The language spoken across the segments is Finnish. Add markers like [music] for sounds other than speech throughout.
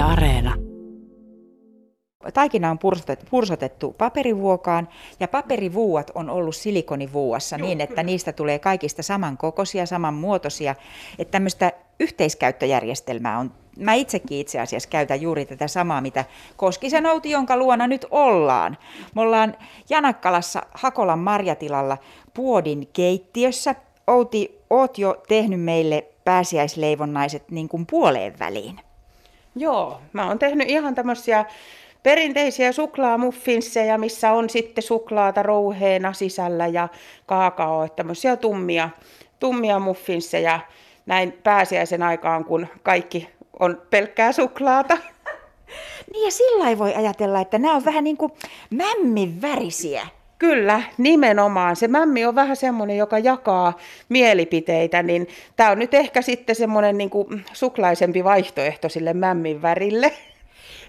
Yle Areena. Taikina on pursotettu, pursotettu paperivuokaan ja paperivuuat on ollut silikonivuuassa Joo, niin, että kyllä. niistä tulee kaikista samankokoisia, samanmuotoisia. Että tämmöistä yhteiskäyttöjärjestelmää on. Mä itsekin itse asiassa käytän juuri tätä samaa, mitä Koskisen Outi, jonka luona nyt ollaan. Me ollaan Janakkalassa Hakolan marjatilalla Puodin keittiössä. Outi, oot jo tehnyt meille pääsiäisleivonnaiset niin kuin puoleen väliin. Joo, mä oon tehnyt ihan tämmöisiä perinteisiä suklaamuffinsseja, missä on sitten suklaata rouheena sisällä ja kaakao, tämmöisiä tummia, tummia muffinsseja näin pääsiäisen aikaan, kun kaikki on pelkkää suklaata. [laughs] Niin ja sillä voi ajatella, että nämä on vähän niin kuin mämmin värisiä. Kyllä, nimenomaan. Se mämmi on vähän semmoinen, joka jakaa mielipiteitä, niin tämä on nyt ehkä sitten semmoinen niin kuin suklaisempi vaihtoehto sille mämmin värille.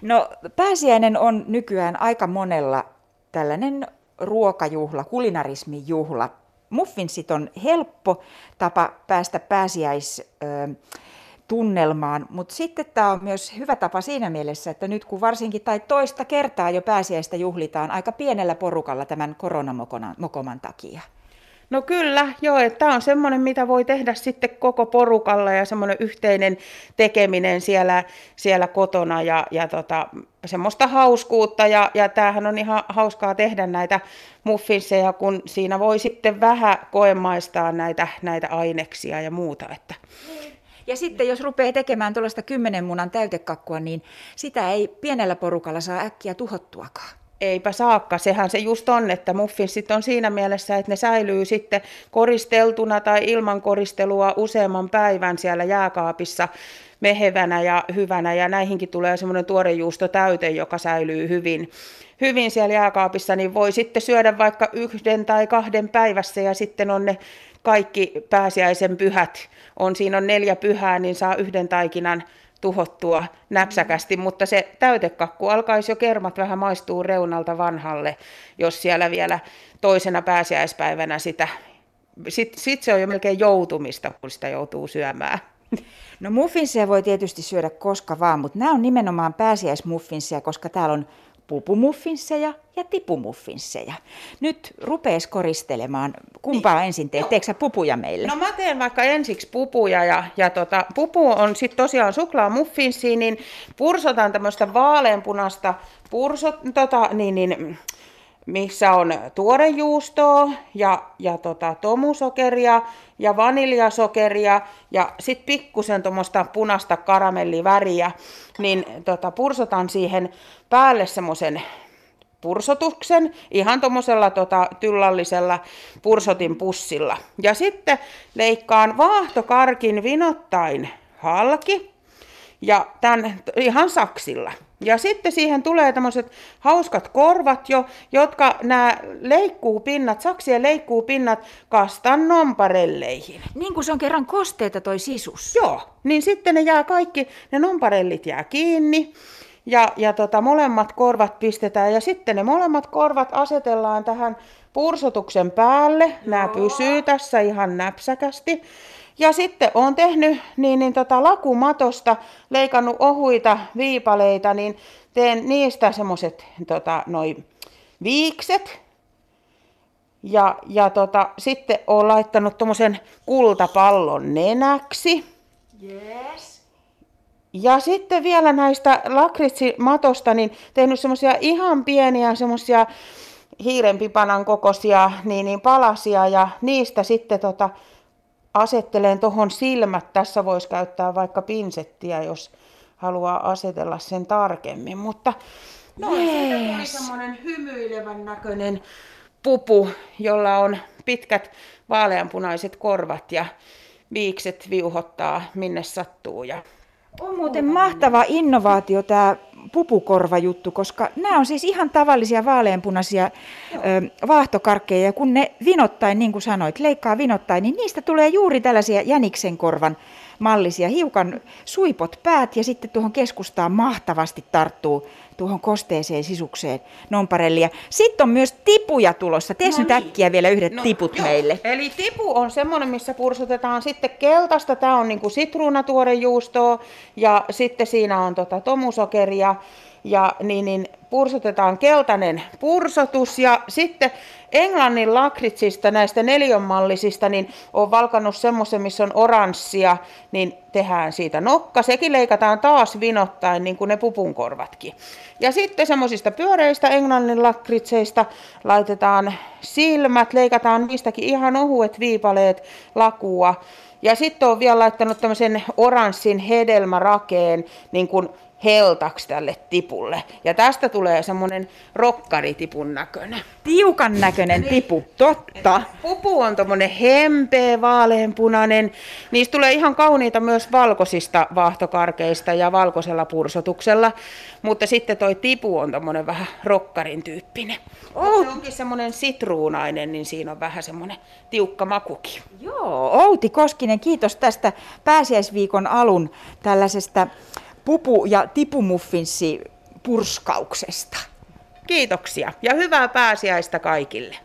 No pääsiäinen on nykyään aika monella tällainen ruokajuhla, kulinarismijuhla. Muffinsit on helppo tapa päästä pääsiäis tunnelmaan, mutta sitten tämä on myös hyvä tapa siinä mielessä, että nyt kun varsinkin tai toista kertaa jo pääsiäistä juhlitaan aika pienellä porukalla tämän koronamokoman takia. No kyllä, joo, että tämä on semmoinen, mitä voi tehdä sitten koko porukalla ja semmoinen yhteinen tekeminen siellä, siellä kotona ja, ja tota, semmoista hauskuutta ja, ja tämähän on ihan hauskaa tehdä näitä muffinseja, kun siinä voi sitten vähän koemaistaa näitä, näitä aineksia ja muuta. Että. Ja sitten jos rupeaa tekemään tuollaista kymmenen munan täytekakkua, niin sitä ei pienellä porukalla saa äkkiä tuhottuakaan. Eipä saakka, sehän se just on, että muffinsit on siinä mielessä, että ne säilyy sitten koristeltuna tai ilman koristelua useamman päivän siellä jääkaapissa mehevänä ja hyvänä. Ja näihinkin tulee semmoinen tuorejuustotäyte, joka säilyy hyvin, hyvin siellä jääkaapissa, niin voi sitten syödä vaikka yhden tai kahden päivässä ja sitten on ne kaikki pääsiäisen pyhät, on siinä on neljä pyhää, niin saa yhden taikinan tuhottua näpsäkästi, mutta se täytekakku alkaisi jo kermat vähän maistuu reunalta vanhalle, jos siellä vielä toisena pääsiäispäivänä sitä, sitten sit se on jo melkein joutumista, kun sitä joutuu syömään. No muffinsia voi tietysti syödä koska vaan, mutta nämä on nimenomaan pääsiäismuffinsia, koska täällä on pupumuffinsseja ja tipumuffinsseja. Nyt rupees koristelemaan. Kumpaa niin. ensin teet? Teetkö pupuja meille? No mä teen vaikka ensiksi pupuja ja, ja tota, pupu on sitten tosiaan suklaamuffinsia, niin pursotan tämmöistä vaaleanpunasta pursot, tota, niin, niin, missä on tuorejuustoa ja, ja tota, tomusokeria ja vaniljasokeria ja sitten pikkusen tuommoista punaista karamelliväriä, niin tota, pursotan siihen päälle semmoisen pursotuksen ihan tuommoisella tota, tyllallisella pursotin pussilla. Ja sitten leikkaan vaahtokarkin vinottain halki ja tämän ihan saksilla. Ja sitten siihen tulee tämmöiset hauskat korvat jo, jotka nämä leikkuupinnat, saksien leikkuupinnat kastan nomparelleihin. Niin kuin se on kerran kosteita toi sisus. Joo, niin sitten ne jää kaikki, ne nomparellit jää kiinni ja, ja tota, molemmat korvat pistetään ja sitten ne molemmat korvat asetellaan tähän pursotuksen päälle. Joo. Nämä pysyy tässä ihan näpsäkästi. Ja sitten olen tehnyt niin, niin tota, lakumatosta, leikannut ohuita viipaleita, niin teen niistä semmoiset tota, noi viikset. Ja, ja tota, sitten olen laittanut tuommoisen kultapallon nenäksi. Yes. Ja sitten vielä näistä lakritsimatosta, niin tehnyt semmoisia ihan pieniä semmoisia hiirenpipanan kokoisia niin, niin palasia ja niistä sitten tota, asettelen tuohon silmät. Tässä voisi käyttää vaikka pinsettiä, jos haluaa asetella sen tarkemmin. Mutta no, yes. semmoinen hymyilevän näköinen pupu, jolla on pitkät vaaleanpunaiset korvat ja viikset viuhottaa minne sattuu. Ja on muuten mahtava innovaatio tämä pupukorvajuttu, koska nämä on siis ihan tavallisia vaaleanpunaisia ö, vaahtokarkkeja, ja kun ne vinottain, niin kuin sanoit, leikkaa vinottain, niin niistä tulee juuri tällaisia jäniksen korvan mallisia, hiukan suipot päät ja sitten tuohon keskustaan mahtavasti tarttuu tuohon kosteeseen sisukseen nomparellia. Sitten on myös tipuja tulossa. Tee no nyt niin. äkkiä vielä yhdet no, tiput joo. meille. Eli tipu on semmoinen, missä pursutetaan sitten keltaista. Tämä on niinku sitruunatuorejuustoa ja sitten siinä on tota tomusokeria ja niin, niin pursotetaan keltainen pursotus ja sitten Englannin lakritsista, näistä neljonmallisista, niin on valkannut semmoisen, missä on oranssia, niin tehdään siitä nokka. Sekin leikataan taas vinottain, niin kuin ne pupunkorvatkin. Ja sitten semmoisista pyöreistä Englannin lakritseista laitetaan silmät, leikataan niistäkin ihan ohuet viipaleet lakua. Ja sitten on vielä laittanut tämmöisen oranssin hedelmärakeen, niin kuin heltaksi tälle tipulle. Ja tästä tulee semmoinen rokkaritipun näköinen. Tiukan näköinen tipu, totta. Pupu on tommonen hempeä, vaaleanpunainen. Niistä tulee ihan kauniita myös valkoisista vaahtokarkeista ja valkoisella pursotuksella. Mutta sitten toi tipu on tommonen vähän rokkarin tyyppinen. Oh. Se onkin semmoinen sitruunainen, niin siinä on vähän semmoinen tiukka makuki. Joo, Outi Koskinen, kiitos tästä pääsiäisviikon alun tällaisesta pupu- ja tipumuffinssi purskauksesta. Kiitoksia ja hyvää pääsiäistä kaikille.